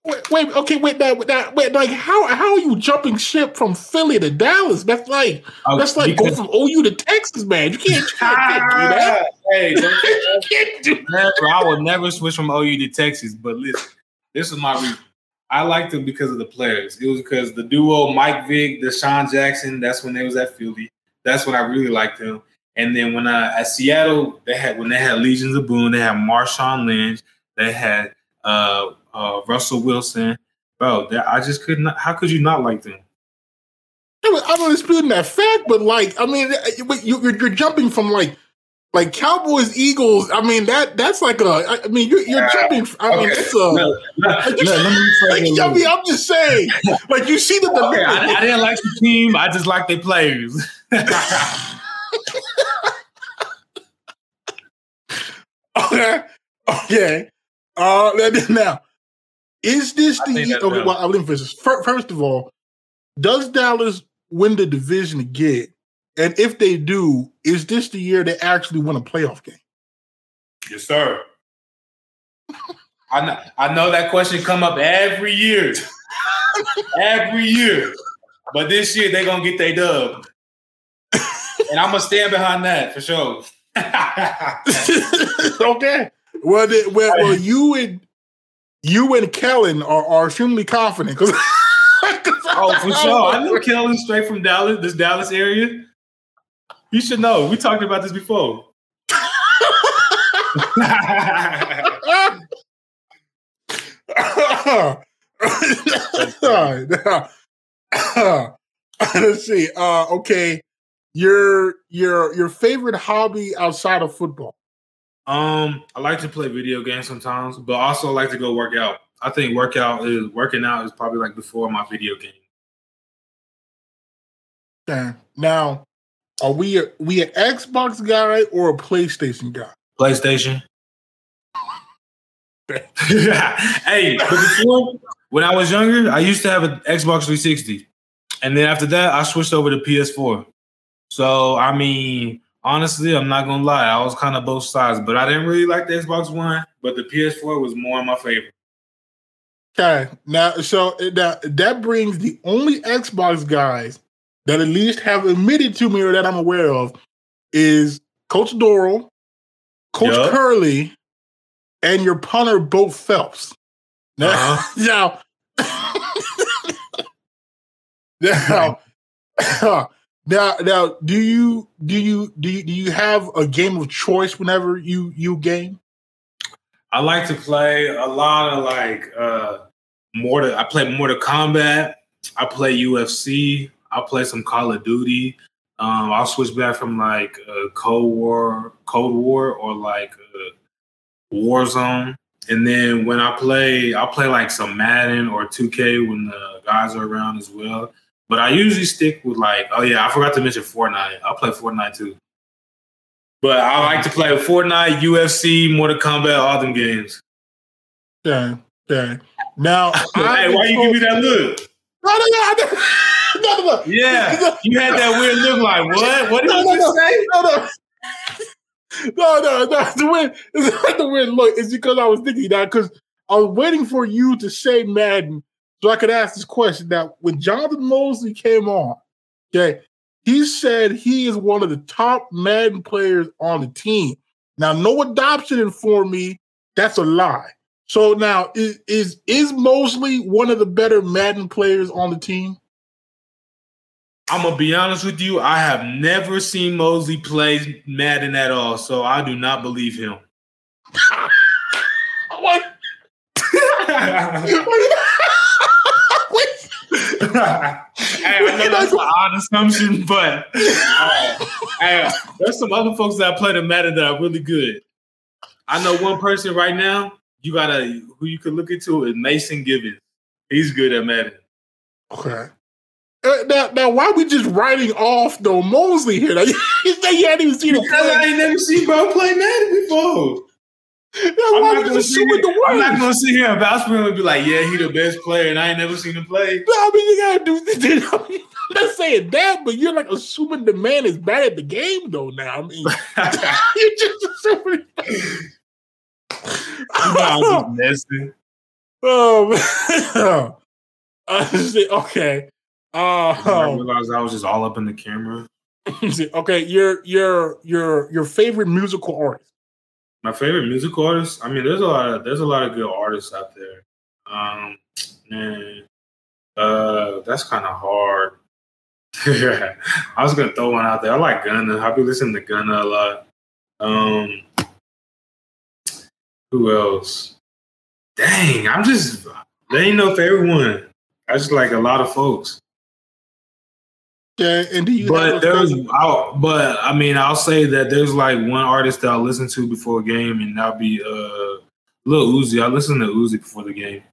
Wait, wait, okay, wait, that, that, wait, like, how how are you jumping ship from Philly to Dallas? That's like uh, that's like going from OU to Texas, man. You can't, you can't do that. Hey, you can't do that. I would never switch from OU to Texas. But listen, this is my reason. I liked them because of the players. It was because the duo Mike Vick, DeSean Jackson. That's when they was at Philly. That's when I really liked them. And then when I at Seattle, they had when they had Legions of Boom, they had Marshawn Lynch, they had uh uh, Russell Wilson, bro. That I just could not. How could you not like them? I'm not disputing that fact, but like, I mean, you're, you're jumping from like like Cowboys Eagles. I mean that that's like a. I mean you're, you're jumping. I mean okay. it's a. No, no, like, no, let me like, I mean I'm just saying. Like you see the. okay, I, I, didn't like the team. I just like the players. okay. Okay. Uh, now is this the year? Okay, well, I'll emphasize. First of all, does Dallas win the division again? And if they do, is this the year they actually win a playoff game? Yes, sir. I know, I know that question come up every year, every year. But this year they're gonna get their dub. and I'm gonna stand behind that for sure. okay. Well, the, well, well, you and you and Kellen are, are extremely confident because. oh, for sure. I knew Kellen straight from Dallas, this Dallas area. You should know. We talked about this before. Let's see. Uh, okay, your your your favorite hobby outside of football? Um, I like to play video games sometimes, but also like to go work out. I think workout is working out is probably like before my video game. Okay. Now, are we a, we an Xbox guy or a PlayStation guy? PlayStation. hey, before when I was younger, I used to have an Xbox 360, and then after that, I switched over to PS4. So I mean, honestly, I'm not gonna lie, I was kind of both sides, but I didn't really like the Xbox One, but the PS4 was more in my favor. Okay, now so that that brings the only Xbox guys that at least have admitted to me or that I'm aware of is Coach Dorrel, Coach yep. Curley, and your punter Bo Phelps. Now, uh-huh. now, now, now, now, do you do you do you do you have a game of choice whenever you you game? I like to play a lot of like uh Mortal. I play Mortal Kombat. I play UFC. I play some Call of Duty. Um, I'll switch back from like uh, Cold War, Cold War, or like uh, Warzone. And then when I play, I'll play like some Madden or 2K when the guys are around as well. But I usually stick with like, oh yeah, I forgot to mention Fortnite. I'll play Fortnite too. But I like to play Fortnite, UFC, Mortal Kombat, all them games. Yeah, yeah. Now, hey, why you give me that look? No, no, no, no, no, no. Yeah, you had that weird look. Like what? What did no, you no, say? No, no. No, no, no. The weird, it's not the weird look. It's because I was thinking that because I was waiting for you to say Madden so I could ask this question. Now, when Jonathan Mosley came on, okay, he said he is one of the top Madden players on the team. Now, no adoption informed me that's a lie. So now is is is Mosley one of the better Madden players on the team? I'm gonna be honest with you. I have never seen Mosley play Madden at all, so I do not believe him. what? hey, I know that's an odd assumption, but uh, hey, there's some other folks that play the Madden that are really good. I know one person right now. You gotta who you can look into is Mason Givens. He's good at Madden. Okay. Uh, now, now, why we just writing off though Mosley here? Like, you hadn't even seen him because I ain't never seen bro play Madden before. Why I'm, not gonna sit here, the I'm not gonna sit here and vouch for him and be like, yeah, he the best player, and I ain't never seen him play. No, I mean you gotta do. this. I'm not saying that, but you're like assuming the man is bad at the game, though. Now, I mean, you're just assuming. I'm just messing. Oh man. okay. Uh, I realized I was just all up in the camera. okay, your your your your favorite musical artist. My favorite musical artist. I mean, there's a lot of there's a lot of good artists out there. Um, man, uh, that's kind of hard. I was gonna throw one out there. I like Gunna. I've been listening to Gunna a lot. Um, who else? Dang, I'm just there ain't no favorite one. I just like a lot of folks. Yeah, and do you? But there's, I'll, but I mean, I'll say that there's like one artist that I'll listen to before a game, and that'll be uh, Lil Uzi. I listen to Uzi before the game.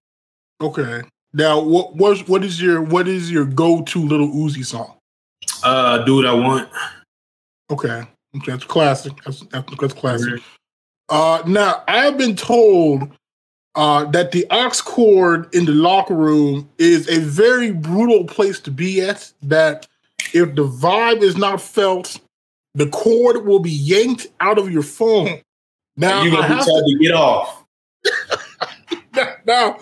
Okay. Now, what what what is your what is your go to Little Uzi song? Uh, do what I want. Okay, okay that's classic. That's that's, that's classic. Uh, now I've been told uh, that the aux cord in the locker room is a very brutal place to be at. That if the vibe is not felt, the cord will be yanked out of your phone. Now you're gonna be told to, to get off. now,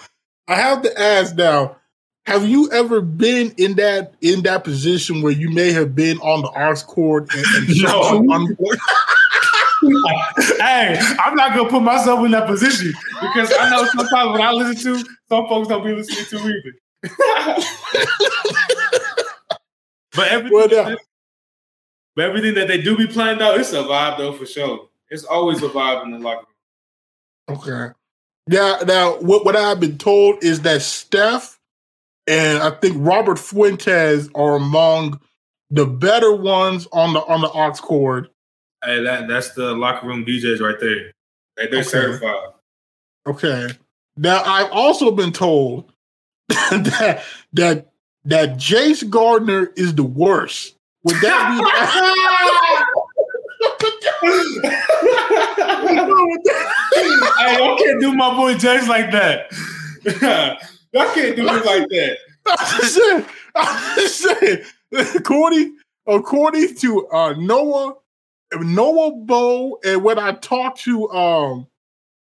I have to ask now, have you ever been in that in that position where you may have been on the arts cord and, and No. on hey, I'm not gonna put myself in that position because I know sometimes when I listen to some folks don't be listening to either. But everything, Well, yeah. that, but everything that they do be playing though, it's a vibe though for sure. It's always a vibe in the locker room. Okay. Now, now, what what I've been told is that Steph and I think Robert Fuentes are among the better ones on the on the aux cord. Hey, that that's the locker room DJs right there. They, they're Okay. certified. Okay. Now, I've also been told that that that Jace Gardner is the worst. Would that be? hey, y'all can't do my boy Jace like that. y'all can't do me like that. I'm just saying, I'm just saying, according according to uh, Noah Noah Bow, and when I talked to um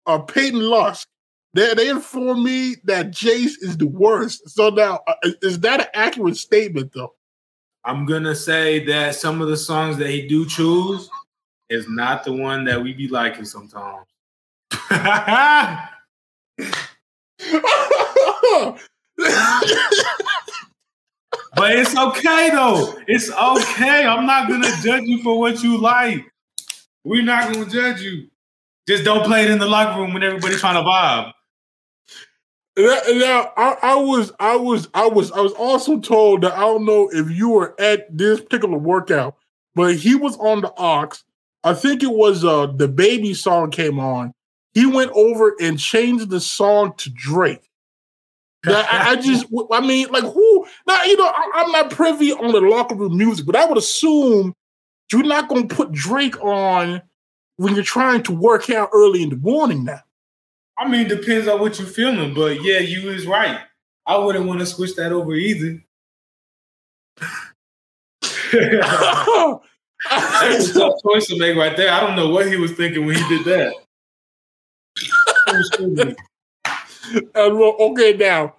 uh, Peyton Lusk, they they informed me that Jace is the worst. So now, uh, is that an accurate statement though? I'm gonna say that some of the songs that he do choose is not the one that we be liking sometimes. but it's okay though. It's okay. I'm not gonna judge you for what you like. We're not gonna judge you. Just don't play it in the locker room when everybody's trying to vibe. Now, I, I was, I was, I was, I was also told that I don't know if you were at this particular workout, but he was on the aux. I think it was uh the baby song came on. He went over and changed the song to Drake. Now, I, I just, I mean, like who? Now you know, I, I'm not privy on the locker room music, but I would assume you're not going to put Drake on when you're trying to work out early in the morning. Now. I mean, depends on what you're feeling, but yeah, you is right. I wouldn't want to switch that over either. That's a tough choice to make right there. I don't know what he was thinking when he did that. Uh, well, okay, now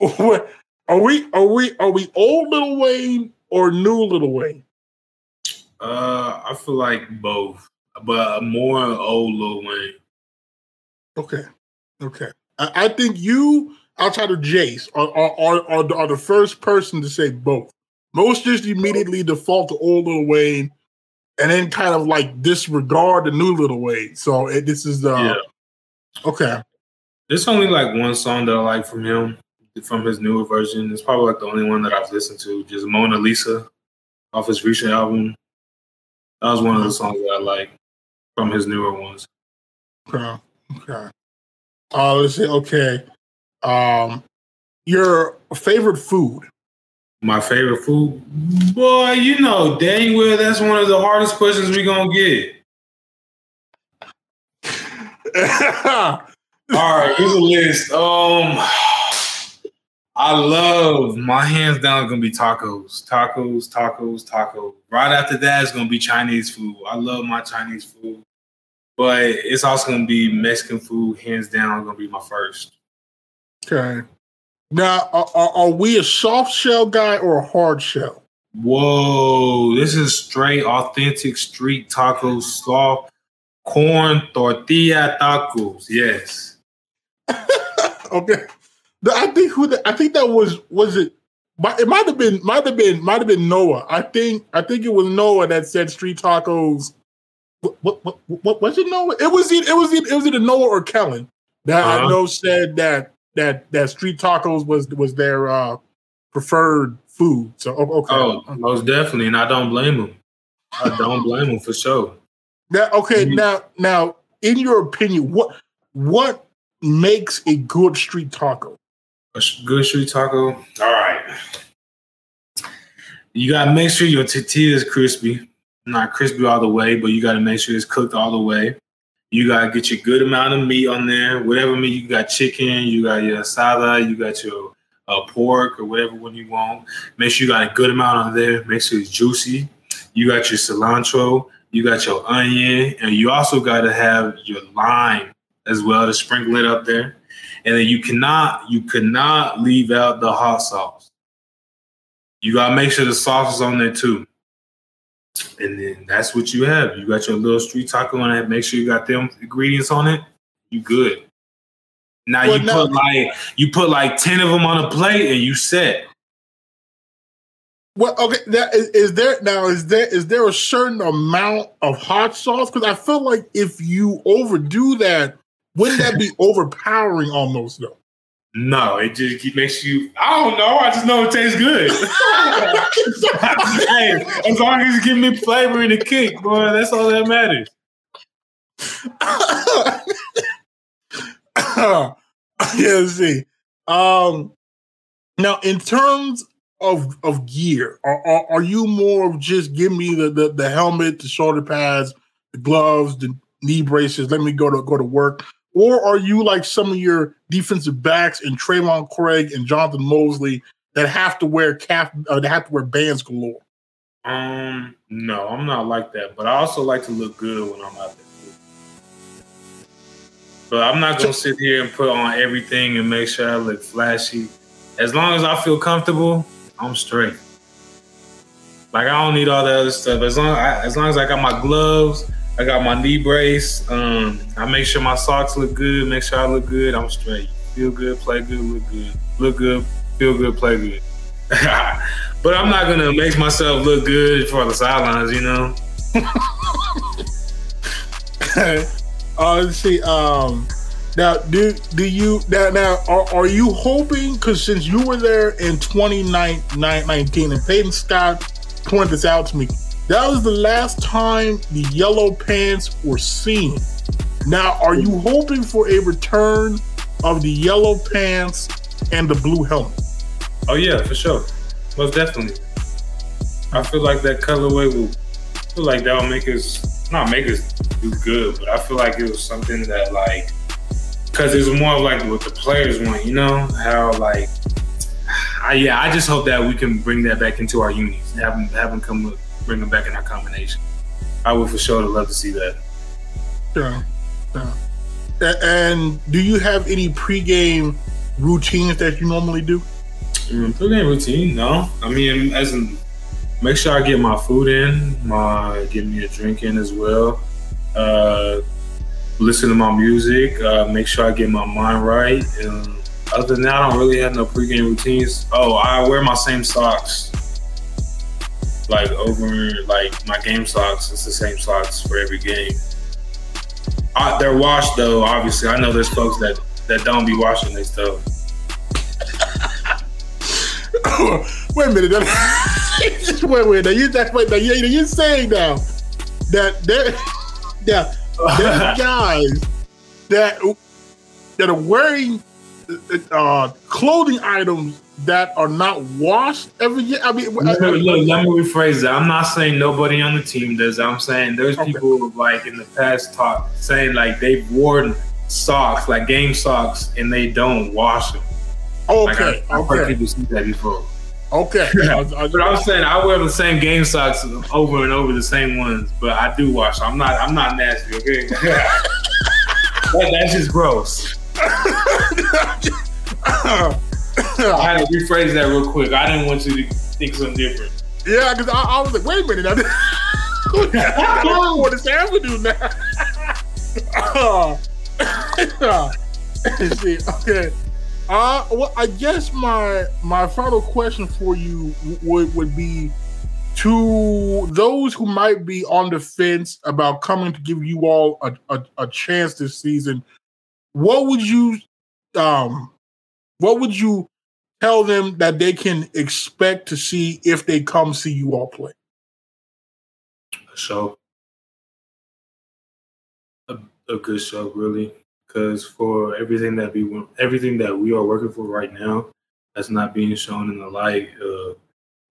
are we are we are we old Little Wayne or new Little Wayne? Uh, I feel like both, but more old Little Wayne. Okay, okay. I, I think you outside of Jace are are, are are the- are the first person to say both. Most just immediately default to old Little Wayne, and then kind of like disregard the new Little Wayne. So it, this is the Yeah. okay. There's only like one song that I like from him, from his newer version. It's probably like the only one that I've listened to, just Mona Lisa off his recent album. That was one of the mm-hmm. songs that I like from his newer ones. Okay. Okay. Uh, let's see. Okay. Um, your favorite food? My favorite food? Boy, you know dang well that's one of the hardest questions we gonna get. All right, here's a list. Um, I love my hands down gonna be tacos, tacos, tacos, tacos. Right after that, it's gonna be Chinese food. I love my Chinese food, but it's also gonna be Mexican food. Hands down, gonna be my first. Okay. Now, are, are, we a soft shell guy or a hard shell? Whoa, this is straight authentic street tacos, soft corn tortilla tacos. Yes. Okay. I think who the, I think that was was it. It might have been might have been might have been Noah. I think I think it was Noah that said street tacos. What what what, what was it Noah? It was it it was it, it was either Noah or Kellen that I Uh-huh. know said that that that street tacos was was their uh preferred food. So okay. Oh, most definitely, and I don't blame them. I don't blame them for sure. Now, okay, Mhm. now, now, in your opinion, what what makes a good street taco? A sh- good street taco. All right. You gotta make sure your tortilla is crispy. Not crispy all the way, but you gotta make sure it's cooked all the way. You gotta get your good amount of meat on there. Whatever meat you got, chicken, you got your asada, you got your uh, pork or whatever one you want. Make sure you got a good amount on there. Make sure it's juicy. You got your cilantro, you got your onion, and you also got to have your lime as well to sprinkle it up there. And then you cannot you cannot leave out the hot sauce. You gotta make sure the sauce is on there too. And then that's what you have. You got your little street taco on it. Make sure you got them ingredients on it. You good. Now Well, you no- put like you put like ten of them on a plate and you set. Well, okay. That is, is there now? Is there is there a certain amount of hot sauce? Because I feel like if you overdo that, wouldn't that be overpowering almost though? No, it just keep- makes you. I don't know. I just know it tastes good. hey, as long as you give me flavor and a kick, boy, that's all that matters. yeah, let's see. Um, now, in terms of of gear, are, are are you more of just give me the, the the helmet, the shoulder pads, the gloves, the knee braces? Let me go to go to work. Or are you like some of your defensive backs and Traylon Craig and Jonathan Mosley that have to wear cap, uh, they have to wear bands galore? Um, no, I'm not like that, but I also like to look good when I'm out there. But I'm not gonna sit here and put on everything and make sure I look flashy. As long as I feel comfortable, I'm straight. Like I don't need all the other stuff. As long I, as long as I got my gloves, I got my knee brace. Um, I make sure my socks look good. Make sure I look good. I'm straight. Feel good, play good, look good. Look good, feel good, play good. but I'm not gonna make myself look good for the sidelines, you know. uh, see. Um, now, do do you now now are, are you hoping? Because since you were there in 2019, and Peyton Scott pointed this out to me, that was the last time the yellow pants were seen. Now, are you hoping for a return of the yellow pants and the blue helmet? Oh yeah, for sure, most definitely. I feel like that colorway will. I feel like that'll make us not make us do good, but I feel like it was something that like because it's more like what the players want, you know how like. I, yeah, I just hope that we can bring that back into our unis, have them, have them come bring them back in our combination. I would for sure love to see that. Sure. sure. And do you have any pregame routines that you normally do? Mm, Pre-game routine, no. I mean, as in, make sure I get my food in, my get me a drink in as well. Uh, listen to my music. Uh, make sure I get my mind right. And other than that, I don't really have no pre-game routines. Oh, I wear my same socks, like over like my game socks. It's the same socks for every game. Uh, they're washed though. Obviously, I know there's folks that that don't be washing their stuff. wait a minute. Just wait, wait. Now you just wait. Now you, you're saying now that there, that there's guys that that are wearing uh, clothing items that are not washed every year. I mean, uh, Look, look, let me rephrase that. I'm not saying nobody on the team does. I'm saying there's Okay. people who, like in the past talk saying like they've worn socks, like game socks, and they don't wash them. Like, okay, I, I've heard okay, people see that before. okay. I- I- But I'm saying I wear the same game socks over and over the same ones, but I do wash. I'm not. I'm not nasty. Okay, that, that's just gross. I had to rephrase that real quick. I didn't want you to think something different. yeah, because I, I was like, wait a minute. I don't know what this avenue now. Uh, let's see, okay. Uh, well, I guess my my final question for you would would be to those who might be on the fence about coming to give you all a, a, a chance this season. What would you um what would you tell them that they can expect to see if they come see you all play? show. A, a good show, really, because for everything that we want, everything that we are working for right now, that's not being shown in the light. Uh,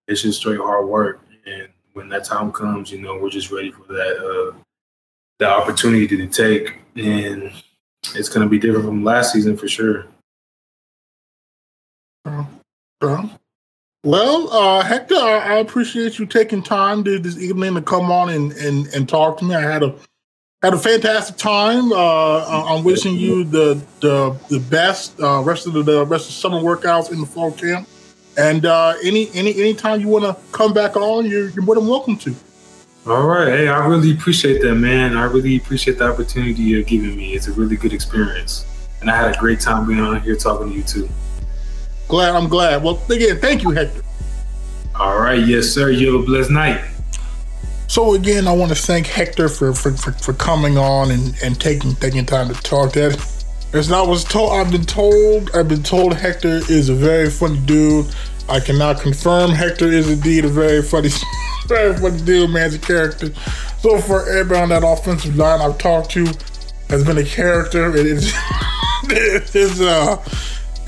it's just straight hard work, and when that time comes, you know, we're just ready for that uh, that opportunity to take, and it's going to be different from last season for sure. Uh, well, uh, Hector, I, I appreciate you taking time to this evening to come on and, and, and talk to me. I had a had a fantastic time. Uh, I'm wishing you the the the best uh, rest of the, the rest of summer workouts in the fall camp. And uh, any any anytime you want to come back on, you're, you're more than welcome to. All right. Hey, I really appreciate that, man. I really appreciate the opportunity you're giving me. It's a really good experience. And I had a great time being on here talking to you too. Glad, I'm glad. Well, again, thank you, Hector. All right. Yes, sir. You have a blessed night. So again, I want to thank Hector for for, for, for coming on and, and taking taking time to talk. That as I was told, I've been told, I've been told Hector is a very funny dude. I cannot confirm Hector is indeed a very funny, very funny dude, man, a character. So for everybody on that offensive line I've talked to has been a character. It is, it is, uh,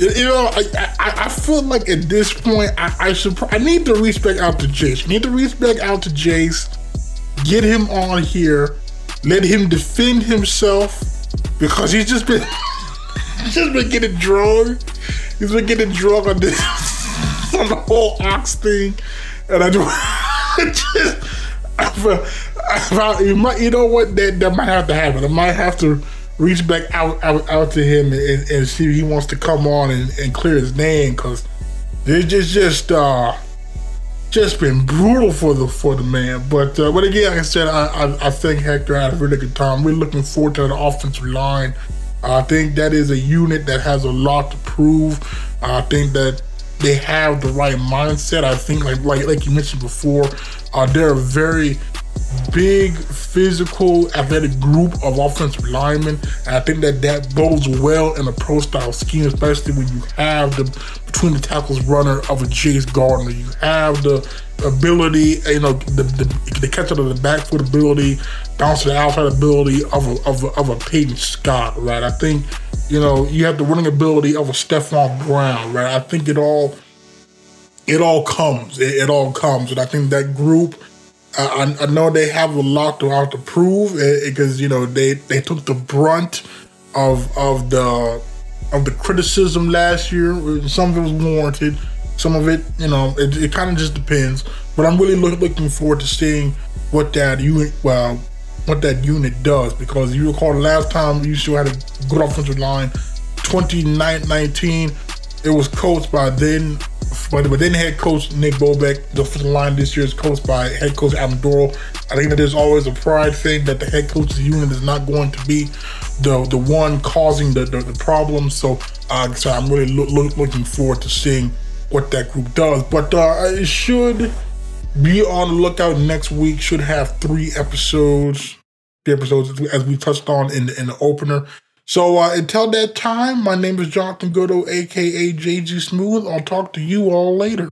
you know, I, I, I, feel like at this point I, I I need to reach back out to Jace. I need to reach back out to Jace get him on here, let him defend himself because he's just been just been getting drunk. He's been getting drunk on this on the whole aux thing, and I just, just I, you might you know what that that might have to happen. I might have to reach back out out, out to him and, and see if he wants to come on and, and clear his name because there's just just uh just been brutal for the for the man. But uh, but again, like I said, I, I, I think Hector had a really good time. We're looking forward to the offensive line. I think that is a unit that has a lot to prove. I think that they have the right mindset. I think like like like you mentioned before, uh, they're a very big, physical, athletic group of offensive linemen. And I think that that bodes well in a pro style scheme, especially when you have the between the tackles runner of a Jace Gardner. You have the ability, you know, the, the, the catch out of the back foot ability, bounce the outside ability of a, of a, of a Peyton Scott, right? I think, you know, you have the running ability of a Stephon Brown, right? I think it all, it all comes. It, it all comes. And I think that group, I, I know they have a lot to have to prove because you know they they took the brunt of of the of the criticism last year. Some of it was warranted. Some of it, you know, it, it kind of just depends. But I'm really look, looking forward to seeing what that unit, well, what that unit does because you recall the last time you still had a good offensive line, 2019, it was coached by then but, but then head coach Nick Bobeck, the line this year is coached by head coach Adam Dorrel. I think that there's always a pride thing that the head coach's unit is not going to be the the one causing the the, the problem. So, uh, so I'm really lo- lo- looking forward to seeing what that group does. But uh, it should be on the lookout next week. Should have three episodes. Three episodes as we touched on in the, in the opener. So uh, until that time, my name is Jonathan Goudeau, aka JG Smooth. I'll talk to you all later.